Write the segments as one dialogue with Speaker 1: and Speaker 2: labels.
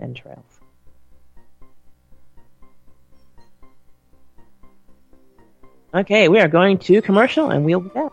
Speaker 1: entrails. Okay, we are going to commercial and we'll be back.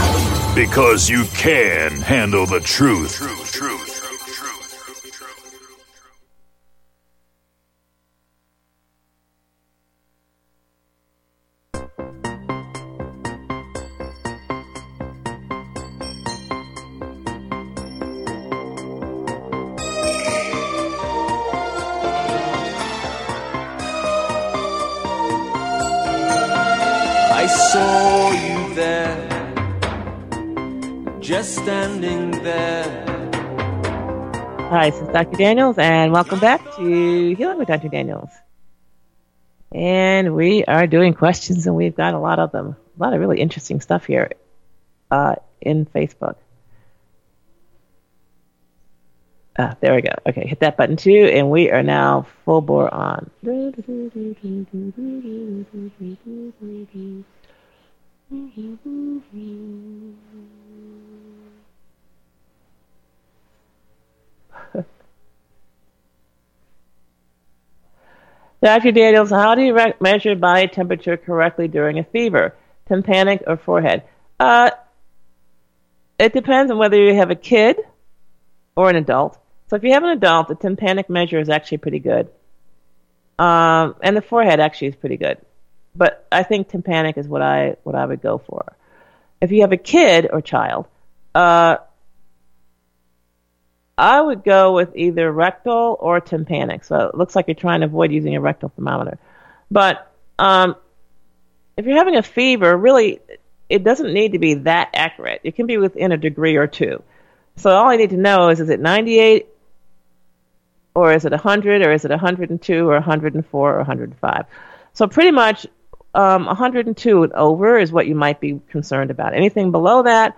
Speaker 2: because you can handle the truth. Truth, truth.
Speaker 3: I saw you there, just standing there.
Speaker 1: Hi, this is Dr. Daniels, and welcome back to Healing with Dr. Daniels. And we are doing questions, and we've got a lot of them. A lot of really interesting stuff here uh, in Facebook. Ah, there we go. Okay, hit that button too, and we are now full bore on. Dr. Daniels, how do you re- measure body temperature correctly during a fever? Tympanic or forehead? Uh, it depends on whether you have a kid or an adult. So if you have an adult, the tympanic measure is actually pretty good. Um, and the forehead actually is pretty good. But I think tympanic is what I what I would go for. If you have a kid or child, uh, I would go with either rectal or tympanic. So it looks like you're trying to avoid using a rectal thermometer. But um, if you're having a fever, really, it doesn't need to be that accurate. It can be within a degree or two. So all I need to know is is it 98 or is it 100 or is it 102 or 104 or 105? So pretty much um, 102 and over is what you might be concerned about. Anything below that,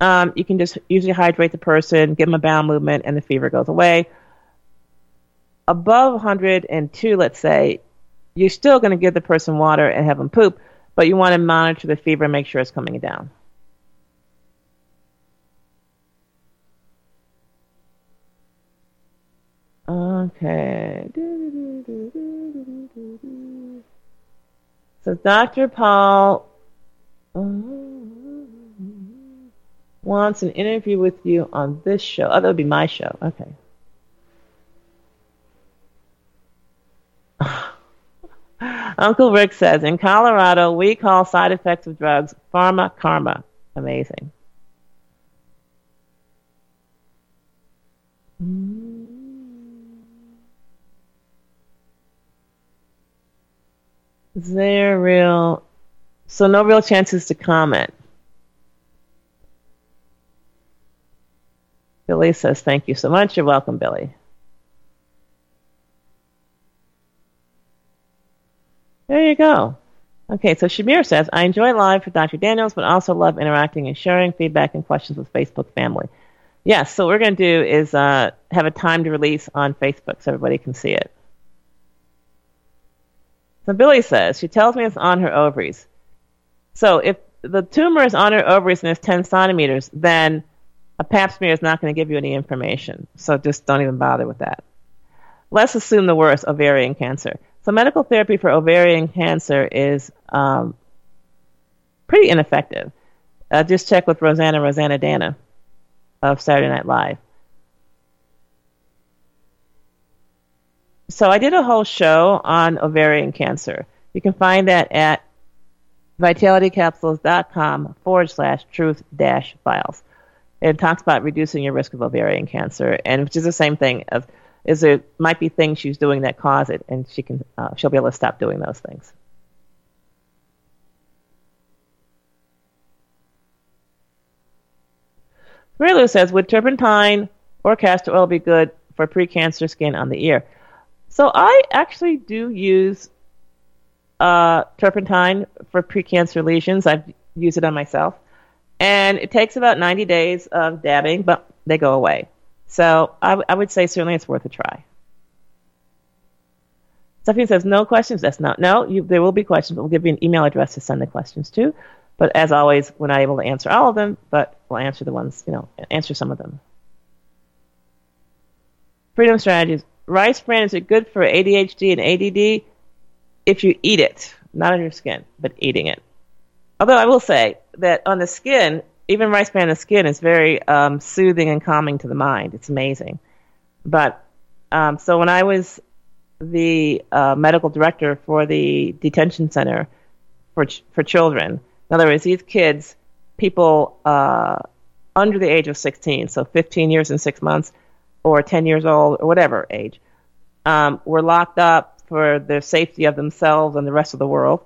Speaker 1: um, you can just usually hydrate the person, give them a bowel movement, and the fever goes away. Above 102, let's say, you're still going to give the person water and have them poop, but you want to monitor the fever and make sure it's coming down. Okay. So Dr. Paul wants an interview with you on this show. Oh, that would be my show. Okay. Uncle Rick says in Colorado, we call side effects of drugs pharma karma. Amazing. Is there real? So no real chances to comment. Billy says, "Thank you so much. You're welcome, Billy." There you go. Okay, so Shamir says, I enjoy live for Dr. Daniels, but also love interacting and sharing feedback and questions with Facebook family. Yes, so what we're going to do is uh, have a timed release on Facebook so everybody can see it. So Billy says, she tells me it's on her ovaries. So if the tumor is on her ovaries and it's 10 centimeters, then A pap smear is not going to give you any information, so just don't even bother with that. Let's assume the worst ovarian cancer. So, medical therapy for ovarian cancer is um, pretty ineffective. Uh, just check with Roseanne Roseannadanna of Saturday Night Live. So, I did a whole show on ovarian cancer. You can find that at vitalitycapsules.com forward slash truth dash files. It talks about reducing your risk of ovarian cancer, and which is the same thing of is there might be things she's doing that cause it, and she can uh, she'll be able to stop doing those things. Marilu says, would turpentine or castor oil be good for precancer skin on the ear? So I actually do use uh, turpentine for precancer lesions. I've used it on myself. And it takes about 90 days of dabbing, but they go away. So I, w- I would say certainly it's worth a try. Stephanie says, no questions. That's not, no, you, there will be questions, but we'll give you an email address to send the questions to. But as always, we're not able to answer all of them, but we'll answer the ones, you know, answer some of them. Freedom strategies. Rice bran, is it good for ADHD and ADD? If you eat it, not on your skin, but eating it. Although I will say that on the skin, even rice bran on the skin is very um, soothing and calming to the mind. It's amazing. But um, so when I was the uh, medical director for the detention center for ch- for children, in other words, these kids, people uh, under the age of 16, so 15 years and six months, or 10 years old, or whatever age, um, were locked up for the safety of themselves and the rest of the world.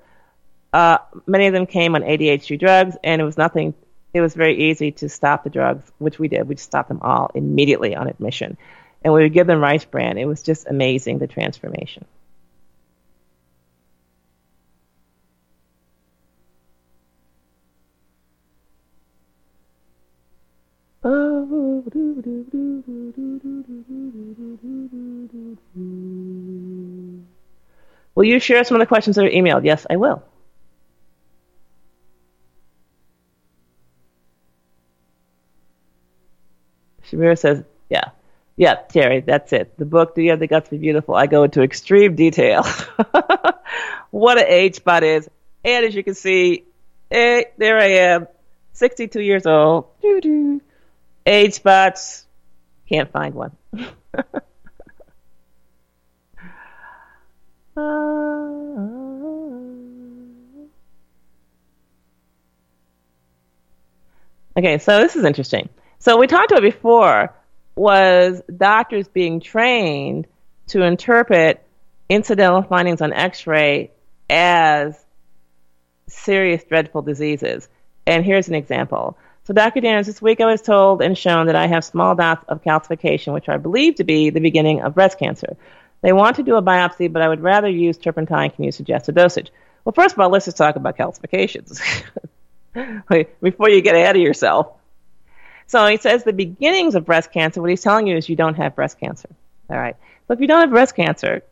Speaker 1: Uh, many of them came on ADHD drugs, and it was nothing. It was very easy to stop the drugs, which we did. We stopped them all immediately on admission, and we would give them rice bran. It was just amazing the transformation. Will you share some of the questions that are emailed? Yes, I will. Shamira says, yeah. Yeah, Terry, that's it. The book, Do You Have the Guts to Be Beautiful? I go into extreme detail. what an age spot is. And as you can see, hey, there I am, 62 years old. Doo-doo. Age spots, can't find one. Ah. okay, so this is interesting. So we talked about before was doctors being trained to interpret incidental findings on X-ray as serious, dreadful diseases. And here's an example. So, Dr. Daniels, this week I was told and shown that I have small dots of calcification, which I believe to be the beginning of breast cancer. They want to do a biopsy, but I would rather use turpentine. Can you suggest a dosage? Well, first of all, let's just talk about calcifications before you get ahead of yourself. So he says the beginnings of breast cancer. What he's telling you is you don't have breast cancer. All right. So if you don't have breast cancer,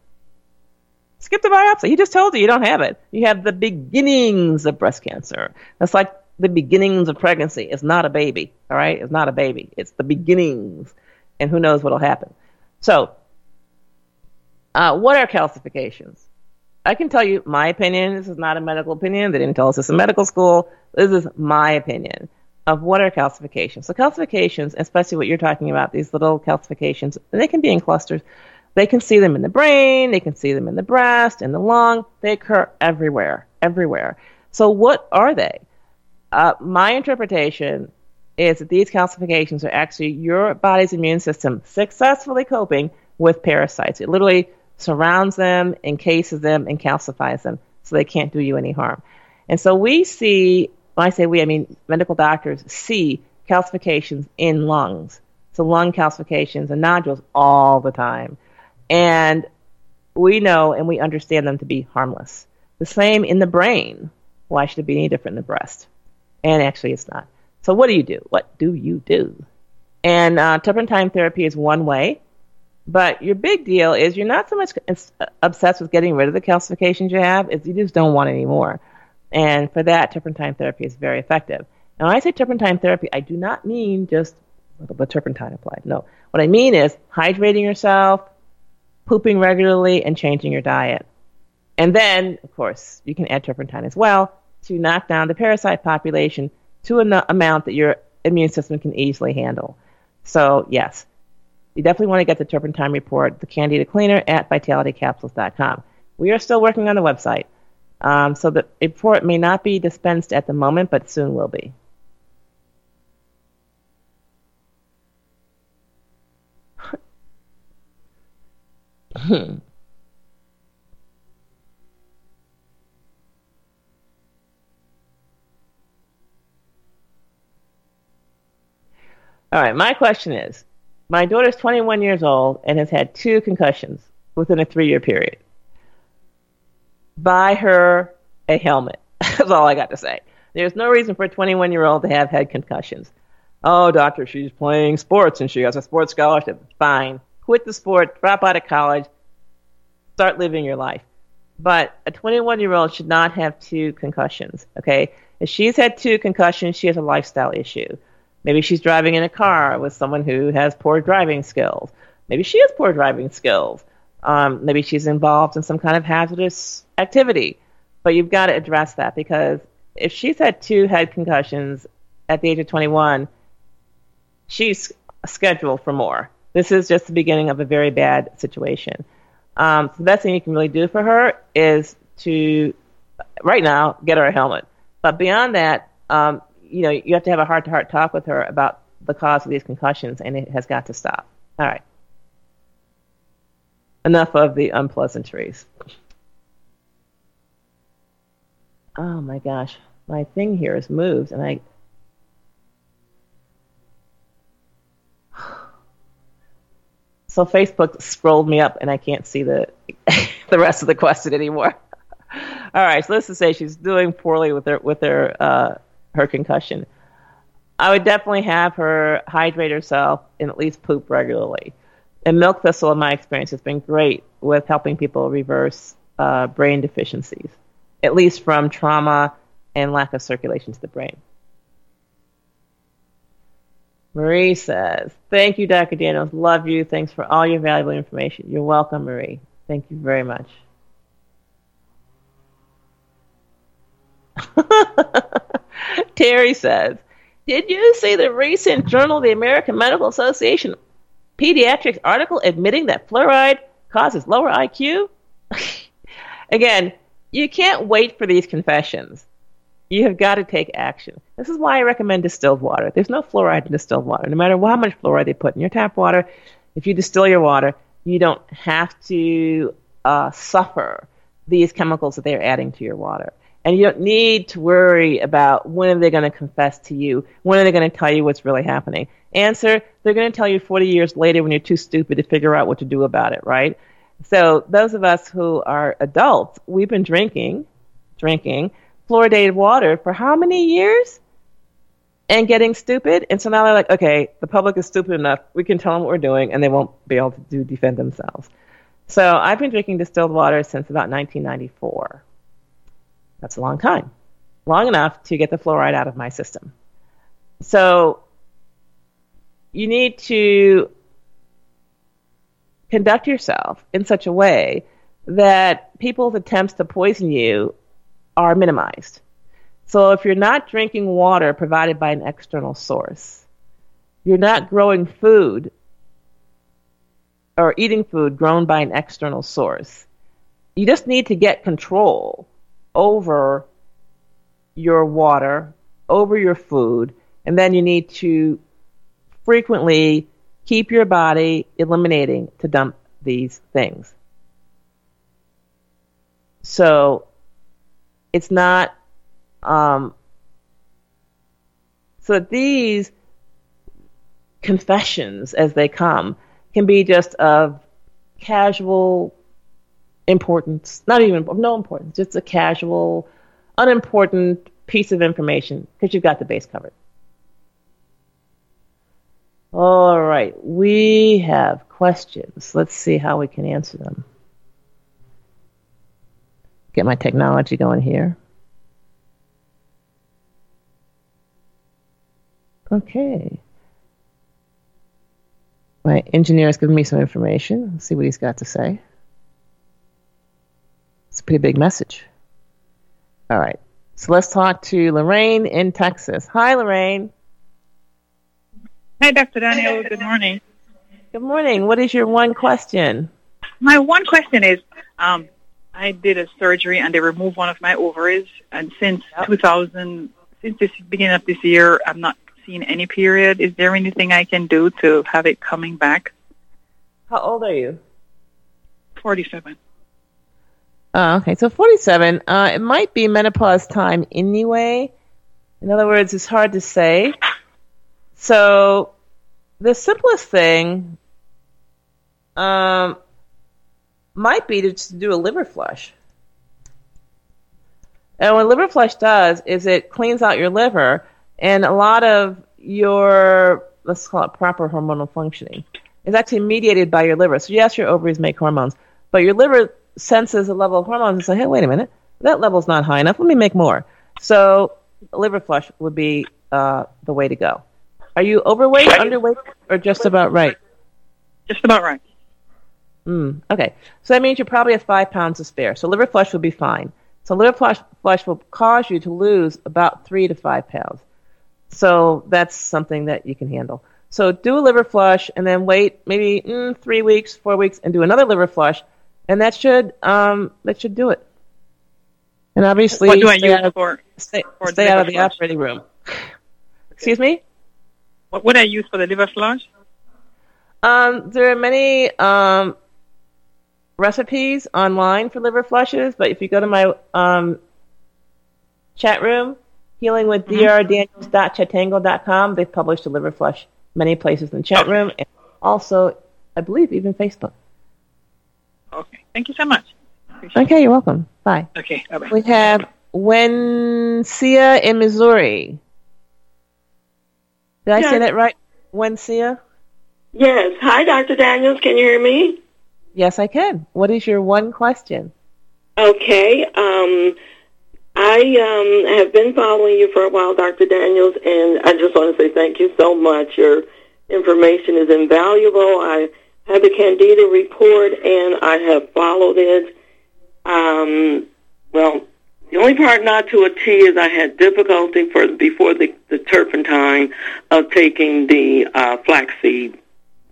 Speaker 1: skip the biopsy. He just told you you don't have it. You have the beginnings of breast cancer. That's like the beginnings of pregnancy. It's not a baby. All right. It's not a baby. It's the beginnings, and who knows what'll happen. So uh, what are calcifications? I can tell you my opinion. This is not a medical opinion. They didn't tell us this in medical school. This is my opinion of what are calcifications. So calcifications, especially what you're talking about, these little calcifications, they can be in clusters. They can see them in the brain. They can see them in the breast, in the lung. They occur everywhere, everywhere. So what are they? Uh, my interpretation is that these calcifications are actually your body's immune system successfully coping with parasites. It literally surrounds them, encases them, and calcifies them so they can't do you any harm. And so we see, when I say we, I mean medical doctors see calcifications in lungs. So lung calcifications and nodules all the time. And we know and we understand them to be harmless. The same in the brain. Why should it be any different in the breast? And actually, it's not. So, what do you do? What do you do? And uh, turpentine therapy is one way. But your big deal is you're not so much obsessed with getting rid of the calcifications you have, is you just don't want any more. And for that, turpentine therapy is very effective. Now, when I say turpentine therapy, I do not mean just with the turpentine applied. No. What I mean is hydrating yourself, pooping regularly, and changing your diet. And then, of course, you can add turpentine as well to knock down the parasite population to an amount that your immune system can easily handle. So, yes, you definitely want to get the turpentine report, the Candida Cleaner, at vitalitycapsules.com. We are still working on the website. Um, so the report may not be dispensed at the moment, but soon will be. All right, my question is my daughter's 21 years old and has had two concussions within a three year period. Buy her a helmet. That's all I got to say. There's no reason for a 21 year old to have head concussions. Oh, doctor, she's playing sports and she has a sports scholarship. Fine. Quit the sport, drop out of college, start living your life. But a 21 year old should not have two concussions, okay? If she's had two concussions, she has a lifestyle issue. Maybe she's driving in a car with someone who has poor driving skills. Maybe she has poor driving skills. Um, maybe she's involved in some kind of hazardous activity. But you've got to address that because if she's had two head concussions at the age of 21, she's scheduled for more. This is just the beginning of a very bad situation. Um, so the best thing you can really do for her is to, right now, get her a helmet. But beyond that, um, you know, you have to have a heart to heart talk with her about the cause of these concussions, and it has got to stop. All right. Enough of the unpleasantries. Oh my gosh, my thing here is moved, and I. So Facebook scrolled me up, and I can't see the the rest of the question anymore. All right, so let's just say she's doing poorly with her with her uh, her concussion. I would definitely have her hydrate herself and at least poop regularly. And milk thistle, in my experience, has been great with helping people reverse uh, brain deficiencies, at least from trauma and lack of circulation to the brain. Marie says, Thank you, Dr. Daniels. Love you. Thanks for all your valuable information. You're welcome, Marie. Thank you very much. Terry says, Did you see the recent Journal of the American Medical Association pediatrics article admitting that fluoride causes lower IQ? Again, you can't wait for these confessions. You have got to take action. This is why I recommend distilled water. There's no fluoride in distilled water. No matter how much fluoride they put in your tap water, if you distill your water, you don't have to uh, suffer these chemicals that they're adding to your water. And you don't need to worry about when are they going to confess to you? When are they going to tell you what's really happening? Answer, they're going to tell you 40 years later when you're too stupid to figure out what to do about it, right? So those of us who are adults, we've been drinking, drinking fluoridated water for how many years? And getting stupid. And so now they're like, okay, the public is stupid enough. We can tell them what we're doing and they won't be able to do, defend themselves. So I've been drinking distilled water since about 1994. That's a long time, long enough to get the fluoride out of my system. So you need to conduct yourself in such a way that people's attempts to poison you are minimized. So if you're not drinking water provided by an external source, you're not growing food or eating food grown by an external source. You just need to get control over your water, over your food, and then you need to frequently keep your body eliminating to dump these things. So it's not um, so these confessions as they come can be just of casual importance, not even no importance, just a casual, unimportant piece of information because you've got the base covered. All right, we have questions. Let's see how we can answer them. Get my technology going here. Okay. My engineer is giving me some information. Let's see what he's got to say. Pretty big message. All right. So let's talk to Lorraine in Texas. Hi, Lorraine.
Speaker 4: Hi, Dr. Daniel. Good morning.
Speaker 1: Good morning. What is your one question?
Speaker 4: My one question is, um, I did a surgery and they removed one of my ovaries, and since
Speaker 1: Yep.
Speaker 4: 2000, since this beginning of this year, I'm not seeing any period. Is there anything I can do to have it coming back?
Speaker 1: How old are you?
Speaker 4: 47.
Speaker 1: Oh, okay. So 47. Uh, it might be menopause time anyway. In other words, it's hard to say. So the simplest thing um, might be to do a liver flush. And what liver flush does is it cleans out your liver and a lot of your, let's call it proper hormonal functioning, is actually mediated by your liver. So yes, your ovaries make hormones, but your liver senses a level of hormones and say, hey, wait a minute, that level's not high enough. Let me make more. So liver flush would be uh, the way to go. Are you overweight, underweight, or just about right?
Speaker 4: Just about right.
Speaker 1: Mm, okay. So that means you probably have five pounds to spare. So liver flush will be fine. So liver flush, flush will cause you to lose about three to five pounds. So that's something that you can handle. So do a liver flush and then wait maybe mm, three weeks, four weeks, and do another liver flush, and that should um, that should do it. And obviously,
Speaker 4: What do I use
Speaker 1: of,
Speaker 4: for?
Speaker 1: stay,
Speaker 4: for
Speaker 1: stay out of the
Speaker 4: flush?
Speaker 1: operating room. Excuse me.
Speaker 4: What would I use for the liver flush?
Speaker 1: Um, there are many um, recipes online for liver flushes, but if you go to my um, chat room, healingwithdrdaniels.chatango.com, they've published a liver flush many places in the chat room, and also, I believe, even Facebook.
Speaker 4: Okay. Thank you so much. Appreciate
Speaker 1: Okay, you're welcome. Bye.
Speaker 4: Okay. Bye-bye.
Speaker 1: We have Wensia in Missouri. Did I say that right? Wensia?
Speaker 5: Yes. Hi, Dr. Daniels. Can you hear me?
Speaker 1: Yes, I can. What is your one question?
Speaker 5: Okay. Um, I um, have been following you for a while, Dr. Daniels, and I just want to say thank you so much. Your information is invaluable. I had the Candida report, and I have followed it. Um, well, the only part not to a T is I had difficulty for before the, the turpentine of taking the uh, flaxseed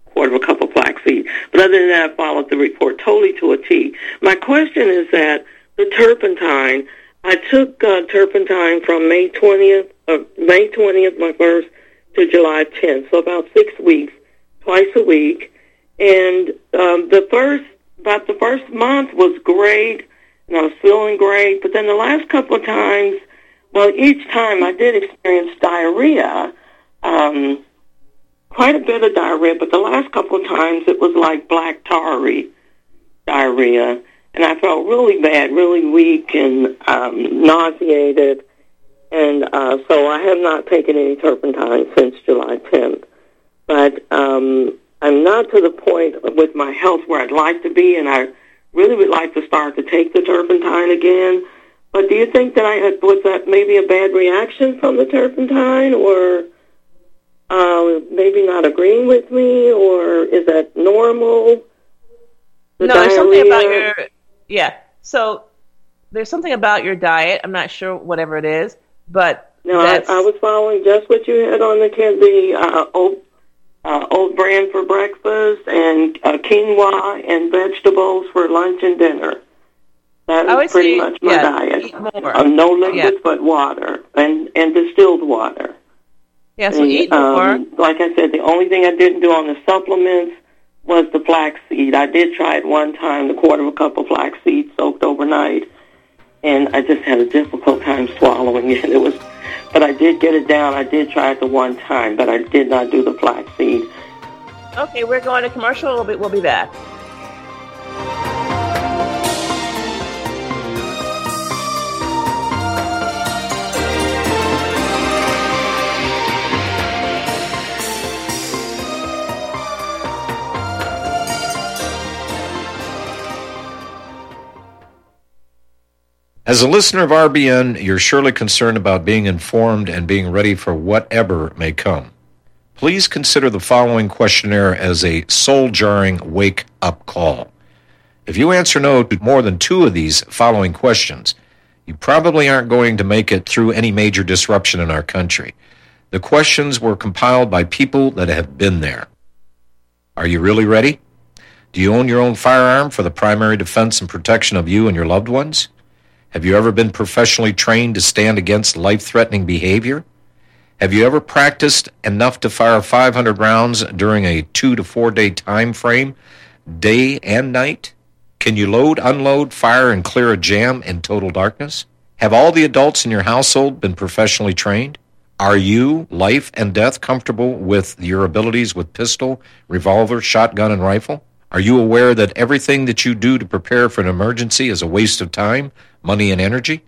Speaker 5: quarter of a cup of flaxseed. But other than that, I followed the report totally to a T. My question is that the turpentine, I took uh, turpentine from May 20th, uh, May 20th, my first, to July 10th, so about six weeks, twice a week. And um, the first, about the first month was great, and I was feeling great. But then the last couple of times, well, each time I did experience diarrhea. Um, quite a bit of diarrhea, but the last couple of times it was like black tarry diarrhea, and I felt really bad, really weak, and um, nauseated. And uh, so I have not taken any turpentine since July 10th. But um, I'm not to the point with my health where I'd like to be, and I really would like to start to take the turpentine again. But do you think that I had was that maybe a bad reaction from the turpentine, or uh, maybe not agreeing with me, or is that normal? The
Speaker 1: no, there's something about your yeah. So there's something about your diet. I'm not sure whatever it is, but
Speaker 5: No, I, I was following just what you had on the can the uh, old uh, old brand for breakfast and uh, quinoa and vegetables for lunch and dinner. That was pretty
Speaker 1: say,
Speaker 5: much my
Speaker 1: yeah,
Speaker 5: diet. Uh, no liquids
Speaker 1: Yeah.
Speaker 5: but water and and distilled water.
Speaker 1: yeah. So
Speaker 5: And,
Speaker 1: eat more.
Speaker 5: um, like I said, the only thing I didn't do on the supplements was the flaxseed. I did try it one time, the quarter of a cup of flaxseed soaked overnight, and I just had a difficult time swallowing it. It was, but I did get it down. I did try it the one time, but I did not do the flaxseed.
Speaker 1: Okay, we're going to commercial. We'll be, we'll be back.
Speaker 6: As a listener of RBN, you're surely concerned about being informed and being ready for whatever may come. please consider the following questionnaire as a soul jarring wake up call. If you answer no to more than two of these following questions, you probably aren't going to make it through any major disruption in our country. The questions were compiled by people that have been there. Are you really ready? Do you own your own firearm for the primary defense and protection of you and your loved ones? Have you ever been professionally trained to stand against life threatening behavior? Have you ever practiced enough to fire 500 rounds during a two to four day time frame, day and night? Can you load, unload, fire, and clear a jam in total darkness? Have all the adults in your household been professionally trained? Are you, life and death, comfortable with your abilities with pistol, revolver, shotgun, and rifle? Are you aware that everything that you do to prepare for an emergency is a waste of time, money, and energy?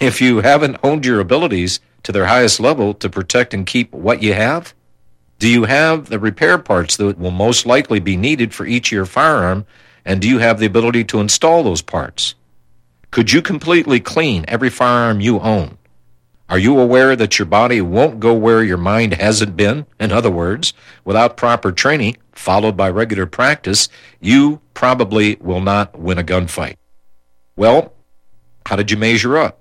Speaker 6: If you haven't honed your abilities to their highest level to protect and keep what you have, do you have the repair parts that will most likely be needed for each of your firearm, and do you have the ability to install those parts? Could you completely clean every firearm you own? Are you aware that your body won't go where your mind hasn't been? In other words, without proper training, followed by regular practice, you probably will not win a gunfight. Well, how did you measure up?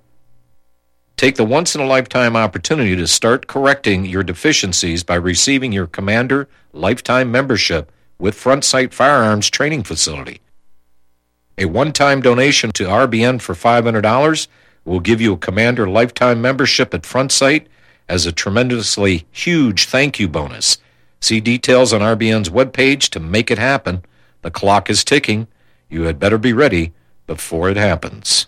Speaker 6: Take the once in a lifetime opportunity to start correcting your deficiencies by receiving your Commander lifetime membership with Front Sight Firearms Training Facility. A one time donation to RBN for $500 will give you a Commander lifetime membership at Front Sight as a tremendously huge thank you bonus. See details on RBN's webpage to make it happen. The clock is ticking. You had better be ready before it happens.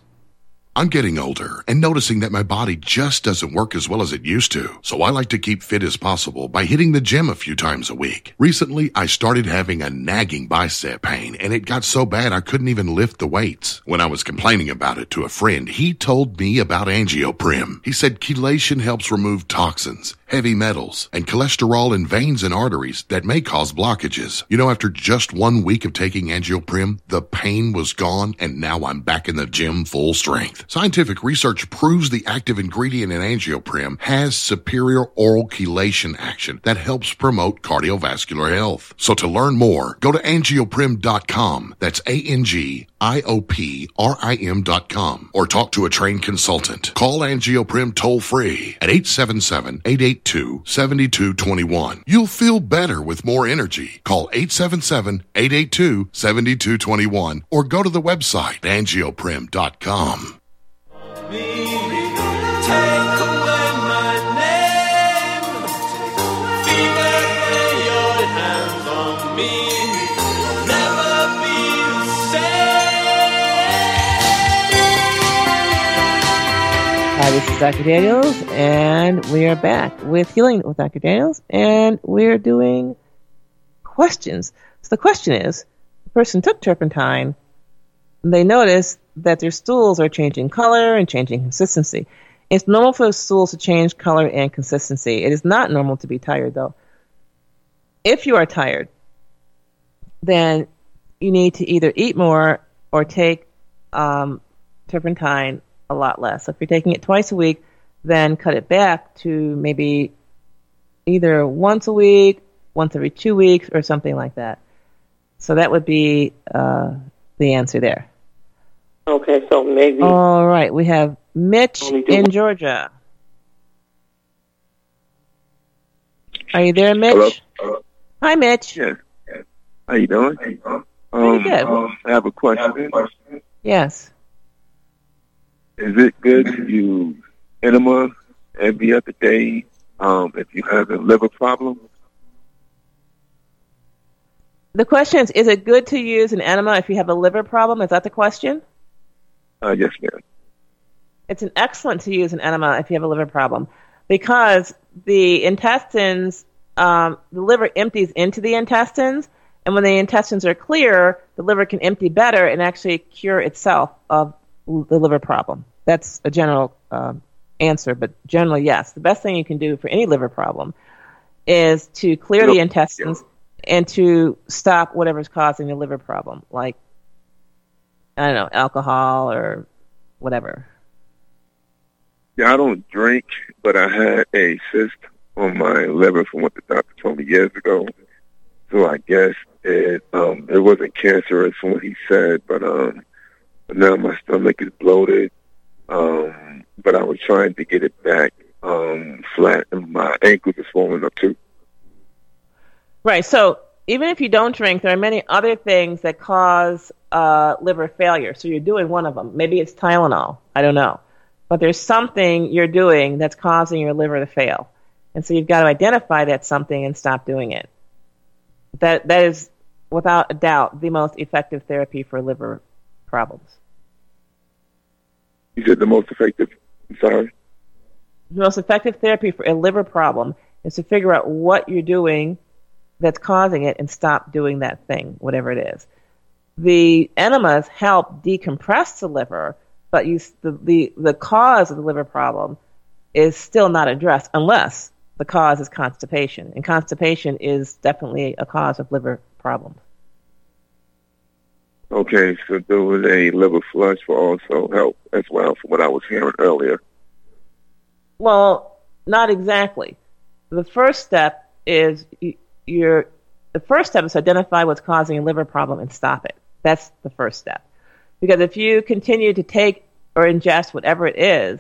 Speaker 7: I'm getting older and noticing that my body just doesn't work as well as it used to. So I like to keep fit as possible by hitting the gym a few times a week. Recently, I started having a nagging bicep pain and it got so bad I couldn't even lift the weights. When I was complaining about it to a friend, he told me about angioprim. He said chelation helps remove toxins, heavy metals, and cholesterol in veins and arteries that may cause blockages. You know, after just one week of taking angioprim, the pain was gone and now I'm back in the gym full strength. Scientific research proves the active ingredient in angioprim has superior oral chelation action that helps promote cardiovascular health. So to learn more, go to angioprim.com. That's A-N-G-I-O-P-R-I-M dot com or talk to a trained consultant. Call Angioprim toll free at 877-882-7221. You'll feel better with more energy. Call 877-882-7221 or go to the website angioprim.com.
Speaker 1: this is Dr. Daniels, and we are back with Healing with Dr. Daniels, and we're doing questions. So the question is, the person took turpentine, they noticed that their stools are changing color and changing consistency. It's normal for stools to change color and consistency. It is not normal to be tired, though. If you are tired, then you need to either eat more or take um, turpentine a lot less. So if you're taking it twice a week, then cut it back to maybe either once a week, once every two weeks, or something like that. So that would be uh, the answer there.
Speaker 5: Okay, so maybe
Speaker 1: All right, we have Mitch in
Speaker 5: one.
Speaker 1: Georgia. Are you there, Mitch? Hi, Mitch.
Speaker 8: Yes. How you doing?
Speaker 1: Pretty
Speaker 8: Um,
Speaker 1: good.
Speaker 8: I have a question.
Speaker 1: Yes.
Speaker 8: Is it good to use enema every other day um, if you have a liver problem?
Speaker 1: The question is: Is it good to use an enema if you have a liver problem? Is that the question?
Speaker 8: Uh, yes, ma'am.
Speaker 1: It's an excellent to use an enema if you have a liver problem because the intestines, um, the liver empties into the intestines, and when the intestines are clear, the liver can empty better and actually cure itself of the liver problem. That's a general um, answer, but generally, yes. The best thing you can do for any liver problem is to clear the intestines and to stop whatever's causing the liver problem, like I don't know, alcohol or whatever.
Speaker 8: Yeah, I don't drink, but I had a cyst on my liver from what the doctor told me years ago. So I guess it um it wasn't cancerous from what he said, but um but now my stomach is bloated. Um but I was trying to get it back um flat and my ankles are swollen up too.
Speaker 1: Right. So even if you don't drink, there are many other things that cause uh, liver failure. So you're doing one of them. Maybe it's Tylenol. I don't know. But there's something you're doing that's causing your liver to fail. And so you've got to identify that something and stop doing it. That that is without a doubt the most effective therapy for liver problems.
Speaker 8: You said the most effective I'm sorry.
Speaker 1: The most effective therapy for a liver problem is to figure out what you're doing that's causing it and stop doing that thing, whatever it is. The enemas help decompress the liver, but you, the, the, the cause of the liver problem is still not addressed unless the cause is constipation. And constipation is definitely a cause of liver problems.
Speaker 8: Okay, so was a liver flush for also help as well from what I was hearing earlier.
Speaker 1: Well, not exactly. The first step is your the first step is to identify what's causing a liver problem and stop it. That's the first step. Because if you continue to take or ingest whatever it is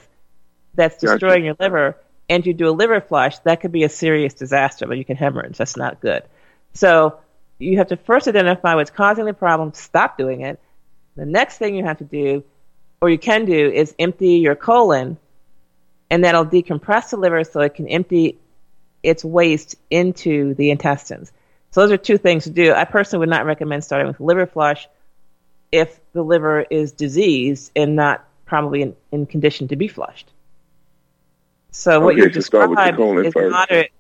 Speaker 1: that's
Speaker 8: Gotcha.
Speaker 1: destroying your liver and you do a liver flush, that could be a serious disaster, but you can hemorrhage. That's not good. So you have to first identify what's causing the problem, stop doing it. The next thing you have to do, or you can do, is empty your colon, and that'll decompress the liver so it can empty its waste into the intestines. So those are two things to do. I personally would not recommend starting with liver flush if the liver is diseased and not probably in, in condition to be flushed. So what
Speaker 8: Okay,
Speaker 1: you described is
Speaker 8: first.
Speaker 1: moderate,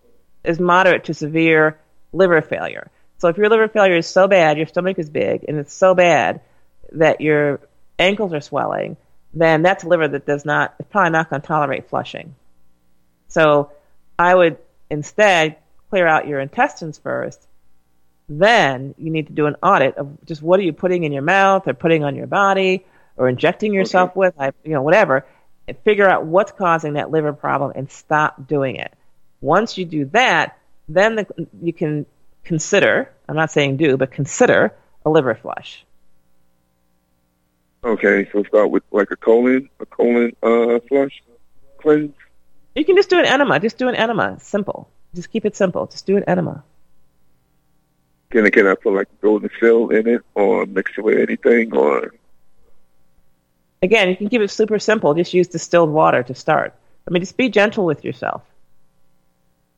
Speaker 1: is moderate to severe liver failure. So if your liver failure is so bad, your stomach is big, and it's so bad that your ankles are swelling, then that's a liver that does not, it's probably not going to tolerate flushing. So I would instead clear out your intestines first. Then you need to do an audit of just what are you putting in your mouth or putting on your body or injecting yourself with, I, you know, whatever, and figure out what's causing that liver problem and stop doing it. Once you do that, then the, you can consider, I'm not saying do, but consider a liver flush.
Speaker 8: Okay, so start with like a colon, a colon uh, flush cleanse.
Speaker 1: You can just do an enema. Just do an enema. Simple. Just keep it simple. Just do an enema.
Speaker 8: Can I can I put like golden seal in it or mix it with anything or
Speaker 1: Again, you can keep it super simple. Just use distilled water to start. I mean, just be gentle with yourself.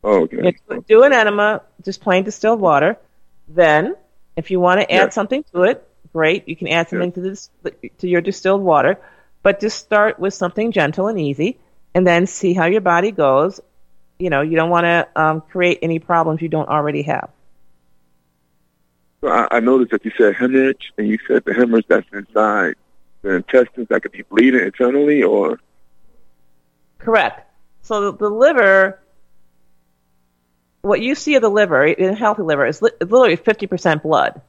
Speaker 8: oh okay.
Speaker 1: You know, do an enema, just plain distilled water. Then, if you want to add
Speaker 8: Yeah.
Speaker 1: something to it, great. You can add something to this to your distilled water, but just start with something gentle and easy, and then see how your body goes. You know, you don't want to um, create any problems you don't already have.
Speaker 8: So I, I noticed that you said hemorrhage and you said the hemorrhage that's inside the intestines that could be bleeding internally or
Speaker 1: Correct. So the, the liver, what you see of the liver, in a healthy liver, is li- literally 50% blood.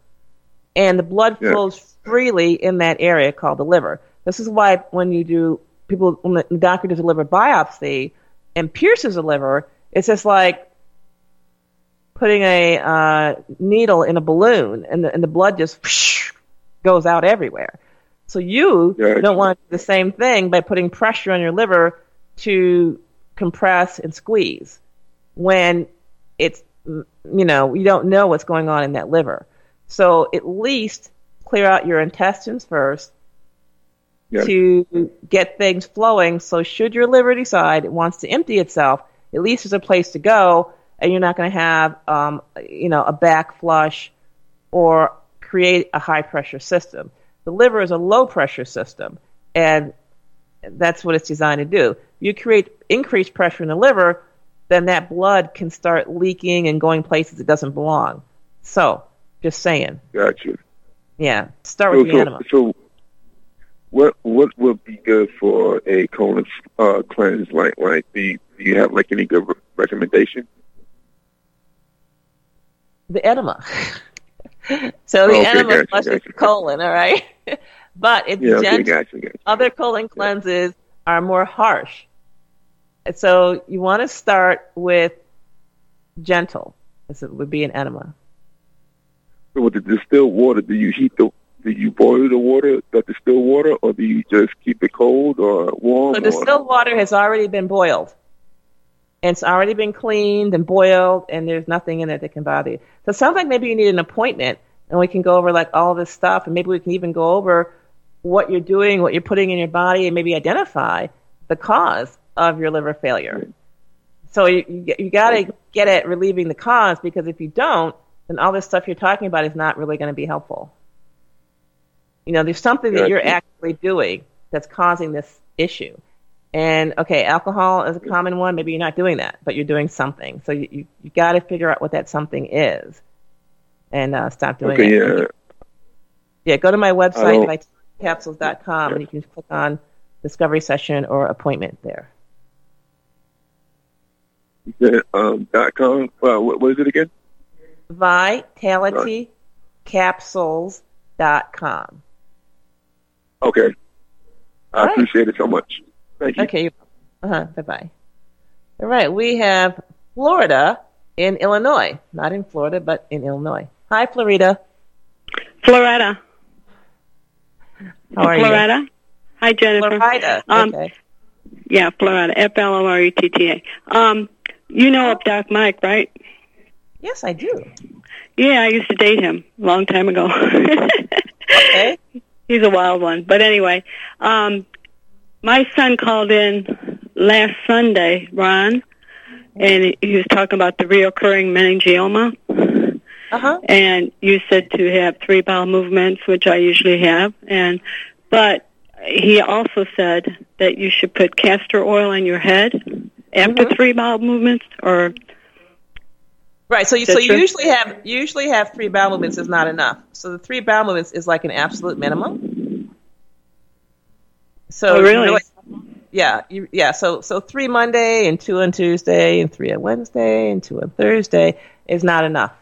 Speaker 1: And the blood
Speaker 8: Yeah.
Speaker 1: flows freely in that area called the liver. This is why when you do, people, when the doctor does a liver biopsy and pierces the liver, it's just like putting a uh, needle in a balloon and the, and the blood just goes out everywhere. So you
Speaker 8: Yeah,
Speaker 1: don't want to do the same thing by putting pressure on your liver to compress and squeeze when it's you know you don't know what's going on in that liver. So at least clear out your intestines first
Speaker 8: Yes.
Speaker 1: to get things flowing. So should your liver decide it wants to empty itself, at least there's a place to go, and you're not going to have um, you know a back flush or create a high pressure system. The liver is a low pressure system, and that's what it's designed to do. You create increased pressure in the liver, then that blood can start leaking and going places it doesn't belong. So, just saying,
Speaker 8: gotcha.
Speaker 1: yeah, start
Speaker 8: So,
Speaker 1: with the
Speaker 8: so,
Speaker 1: enema.
Speaker 8: so what what would be good for a colon uh, cleanse? Like like do you, do you have like any good re- recommendation?
Speaker 1: the enema. so the
Speaker 8: Okay,
Speaker 1: enema
Speaker 8: gotcha,
Speaker 1: flushes
Speaker 8: gotcha.
Speaker 1: the colon, all right? but it's
Speaker 8: Yeah, okay,
Speaker 1: gentle.
Speaker 8: gotcha.
Speaker 1: Other colon cleanses are more harsh. So you want to start with gentle. This would be an enema.
Speaker 8: So with the distilled water, do you heat the do you boil the water, the distilled water, or do you just keep it cold or warm?
Speaker 1: So
Speaker 8: or-
Speaker 1: distilled water has already been boiled. And it's already been cleaned and boiled, and there's nothing in it that can bother you. So it sounds like maybe you need an appointment, and we can go over like all this stuff, and maybe we can even go over what you're doing, what you're putting in your body, and maybe identify the cause of your liver failure. So you you, you got to get at relieving the cause because if you don't, then all this stuff you're talking about is not really going to be helpful. You know, there's something that you're actually doing that's causing this issue. And okay, alcohol is a common one. Maybe you're not doing that, but you're doing something. So you you, you got to figure out what that something is, and uh, stop doing
Speaker 8: Okay,
Speaker 1: it.
Speaker 8: yeah.
Speaker 1: Yeah, go to my website, vitalitycapsules.com, and you can click on discovery session or appointment there.
Speaker 8: You said, um, dot com. Well, what, what is it again?
Speaker 1: vitalitycapsules.com.
Speaker 8: Okay. I
Speaker 1: All right.
Speaker 8: appreciate it so much. Thank you.
Speaker 1: Okay. Uh huh. Bye bye. All right. We have Florida in Illinois. Not in Florida, but in Illinois. Hi, Florida.
Speaker 9: Florida.
Speaker 1: How are
Speaker 9: Florida. Hi. Jennifer.
Speaker 1: Florida.
Speaker 9: Um,
Speaker 1: okay.
Speaker 9: Yeah, Florida. F L O R E T T A. Um, you know of Doc Mike, right?
Speaker 1: Yes, I do.
Speaker 9: Yeah, I used to date him a long time ago.
Speaker 1: Okay.
Speaker 9: He's a wild one. But anyway, um, my son called in last Sunday, Ron, and he was talking about the reoccurring meningioma.
Speaker 1: Uh huh.
Speaker 9: and you said to have three bowel movements, which I usually have, and but he also said that you should put castor oil on your head after
Speaker 1: Mhm.
Speaker 9: three bowel movements, or
Speaker 1: Right. So you so you usually have you usually have three bowel movements is not enough. So the three bowel movements is like an absolute minimum. So
Speaker 9: Oh,
Speaker 1: you
Speaker 9: really?
Speaker 1: yeah, you, yeah. So so three Monday and two on Tuesday and three on Wednesday and two on Thursday is not enough.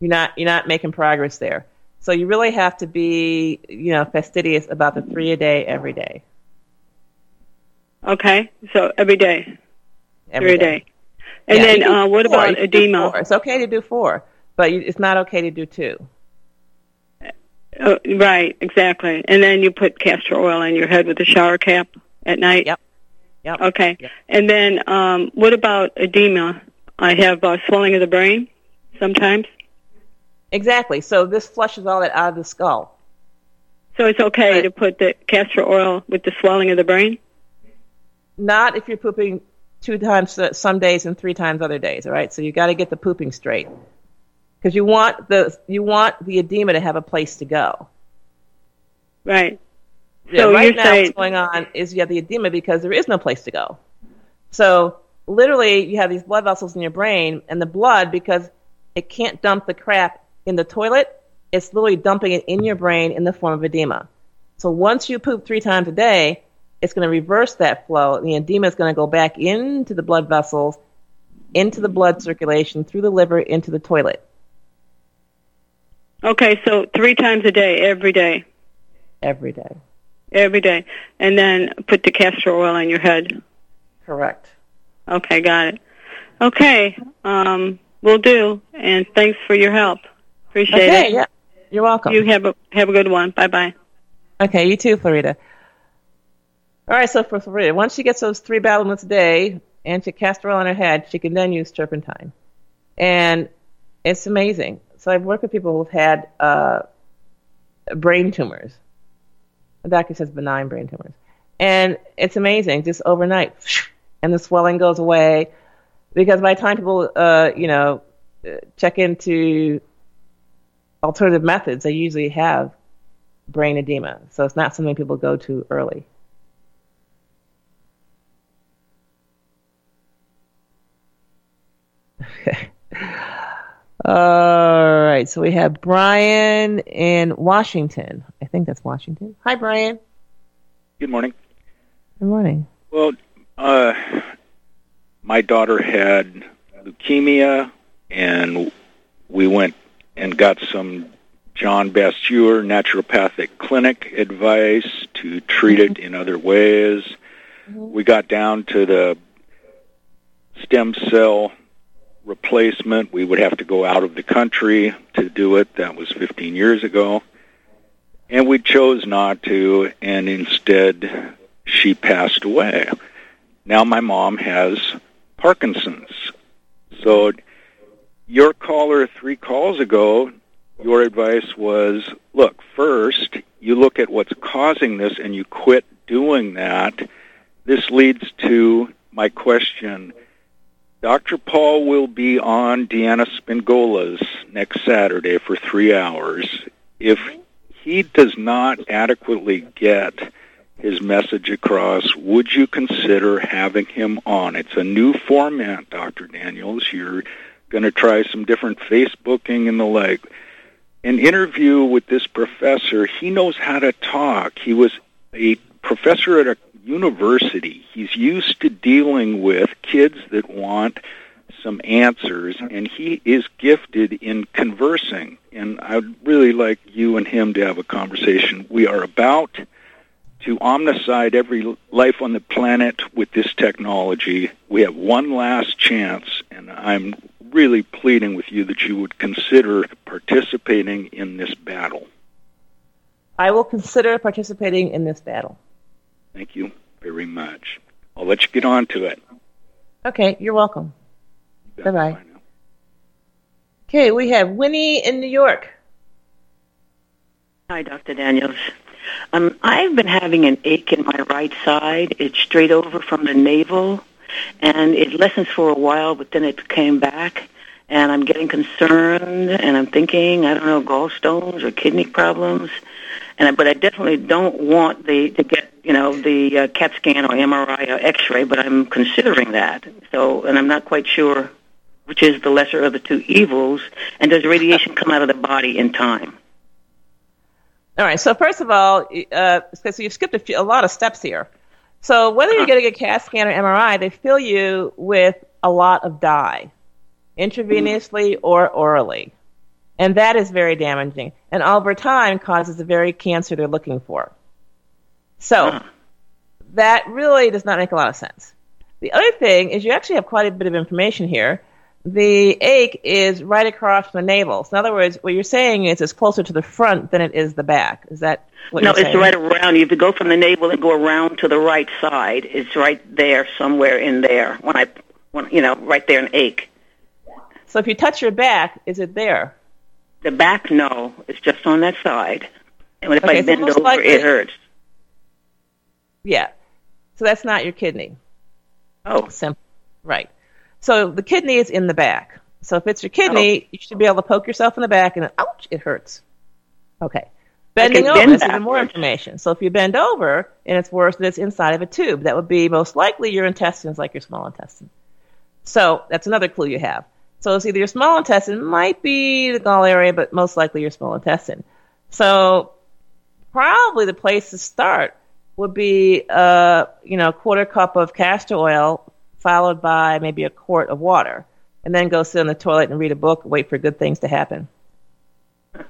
Speaker 1: You're not you're not making progress there. So you really have to be you know fastidious about the three a day every day.
Speaker 9: okay, so every day,
Speaker 1: Every
Speaker 9: three a day. And
Speaker 1: Yeah,
Speaker 9: then uh, what
Speaker 1: four.
Speaker 9: about
Speaker 1: You can do
Speaker 9: edema?
Speaker 1: It's okay to do four, but it's not okay to do two.
Speaker 9: Uh, right, exactly. And then you put castor oil on your head with a shower cap at night.
Speaker 1: Yep. Yep.
Speaker 9: Okay.
Speaker 1: Yep.
Speaker 9: And then um, what about edema? I have uh, swelling of the brain sometimes.
Speaker 1: Exactly. So this flushes all that out of the skull.
Speaker 9: So it's okay
Speaker 1: Right.
Speaker 9: to put the castor oil with the swelling of the brain?
Speaker 1: Not if you're pooping two times uh, some days and three times other days. All right. So you got to get the pooping straight because you want the you want the edema to have a place to go.
Speaker 9: Right.
Speaker 1: Yeah,
Speaker 9: So
Speaker 1: right now,
Speaker 9: saying-
Speaker 1: what's going on is you have the edema because there is no place to go. So literally, you have these blood vessels in your brain, and the blood, because it can't dump the crap in the toilet, it's literally dumping it in your brain in the form of edema. So once you poop three times a day, it's going to reverse that flow. The edema is going to go back into the blood vessels, into the blood circulation, through the liver, into the toilet
Speaker 9: Okay, so three times a day, every day,
Speaker 1: every day.
Speaker 9: every day, and then put the castor oil on your head.
Speaker 1: Correct.
Speaker 9: Okay, got it. Okay, um, we'll do. And thanks for your help. Appreciate
Speaker 1: Okay,
Speaker 9: it.
Speaker 1: yeah. You're welcome.
Speaker 9: You have a have a good one. Bye bye.
Speaker 1: Okay, you too, Florida. All right, so for Florida, once she gets those three battlements a day and she castor oil on her head, she can then use turpentine. And it's amazing. So I've worked with people who've had uh, brain tumors. The doctor says benign brain tumors. And it's amazing, just overnight. And the swelling goes away. Because by the time people, uh, you know, check into alternative methods, they usually have brain edema. So it's not something people go to early. Okay. All right. So we have Brian in Washington. I think that's Washington. Hi, Brian.
Speaker 10: Good morning.
Speaker 1: Good morning.
Speaker 10: Well, uh, my daughter had leukemia, and we went and got some John Bastyr naturopathic clinic advice to treat it in other ways. We got down to the stem cell replacement. We would have to go out of the country to do it. That was 15 years ago. And we chose not to, and instead she passed away. Now my mom has Parkinson's. So your caller three calls ago, your advice was, look, first you look at what's causing this and you quit doing that. This leads to my question. Dr. Paul will be on Deanna Spingola's next Saturday for three hours. If he does not adequately get his message across, would you consider having him on? It's a new format, Dr. Daniels. You're going to try some different Facebooking and the like. An interview with this professor, he knows how to talk. He was a professor at a university. He's used to dealing with kids that want some answers, and he is gifted in conversing. And I'd really like you and him to have a conversation. We are about to omnicide every life on the planet with this technology. We have one last chance, and I'm really pleading with you that you would consider participating in this battle.
Speaker 1: I will consider participating in this battle.
Speaker 10: Thank you very much. I'll let you get on to it.
Speaker 1: Okay, you're welcome. Bye bye. Okay, we have Winnie in New York.
Speaker 11: Hi, Dr. Daniels. Um, I've been having an ache in my right side. It's straight over from the navel, and it lessens for a while, but then it came back, and I'm getting concerned, and I'm thinking, I don't know, gallstones or kidney problems, and I, but I definitely don't want the to get you know the uh, CAT scan or MRI or X-ray, but I'm considering that. So, and I'm not quite sure which is the lesser of the two evils, and does radiation come out of the body in time?
Speaker 1: All right. So first of all, uh, so you've skipped a, few, a lot of steps here. So whether you're getting a CAT scan or MRI, they fill you with a lot of dye, intravenously or orally, and that is very damaging, and over time causes the very cancer they're looking for. So that really does not make a lot of sense. The other thing is you actually have quite a bit of information here. The ache is right across from the navel. So in other words, what you're saying is it's closer to the front than it is the back. Is that what
Speaker 11: no,
Speaker 1: you're saying?
Speaker 11: No, it's right around. You have to go from the navel and go around to the right side. It's right there, somewhere in there. When I, when you know, right there in ache.
Speaker 1: So if you touch your back, is it there?
Speaker 11: The back, no, it's just on that side. And if
Speaker 1: Okay,
Speaker 11: I bend over,
Speaker 1: likely-
Speaker 11: it hurts.
Speaker 1: Yeah. So that's not your kidney.
Speaker 11: Oh.
Speaker 1: Simple. Right. So the kidney is in the back. So if it's your kidney, oh. you should be able to poke yourself in the back and ouch, it hurts. Okay. Bending over is even more information. So if you bend over and it's worse, then it's inside of a tube. That would be most likely your intestines, like your small intestine. So that's another clue you have. So it's either your small intestine, might be the gall area, but most likely your small intestine. So probably the place to start would be uh, you know, a quarter cup of castor oil followed by maybe a quart of water. And then go sit in the toilet and read a book, wait for good things to happen.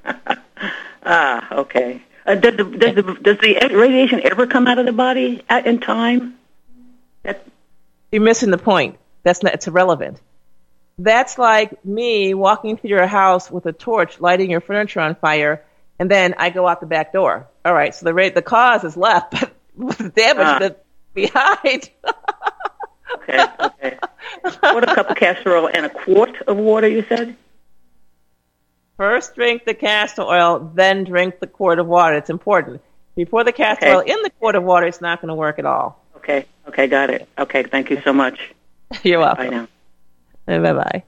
Speaker 11: Ah, okay. Uh, does the does the does the radiation ever come out of the body at, in time?
Speaker 1: You're missing the point. That's not, it's irrelevant. That's like me walking through your house with a torch, lighting your furniture on fire, and then I go out the back door. All right, so the rate, the cause is left, but the damage
Speaker 11: ah.
Speaker 1: that's behind.
Speaker 11: Okay, okay. what a cup of castor oil and a quart of water? You said.
Speaker 1: First drink the castor oil, then drink the quart of water. It's important. Before the castor
Speaker 11: Okay.
Speaker 1: oil in the quart of water, it's not going to work at all.
Speaker 11: Okay, okay, got it. Okay, thank you so much.
Speaker 1: You're
Speaker 11: Bye
Speaker 1: welcome.
Speaker 11: now.
Speaker 1: Bye bye.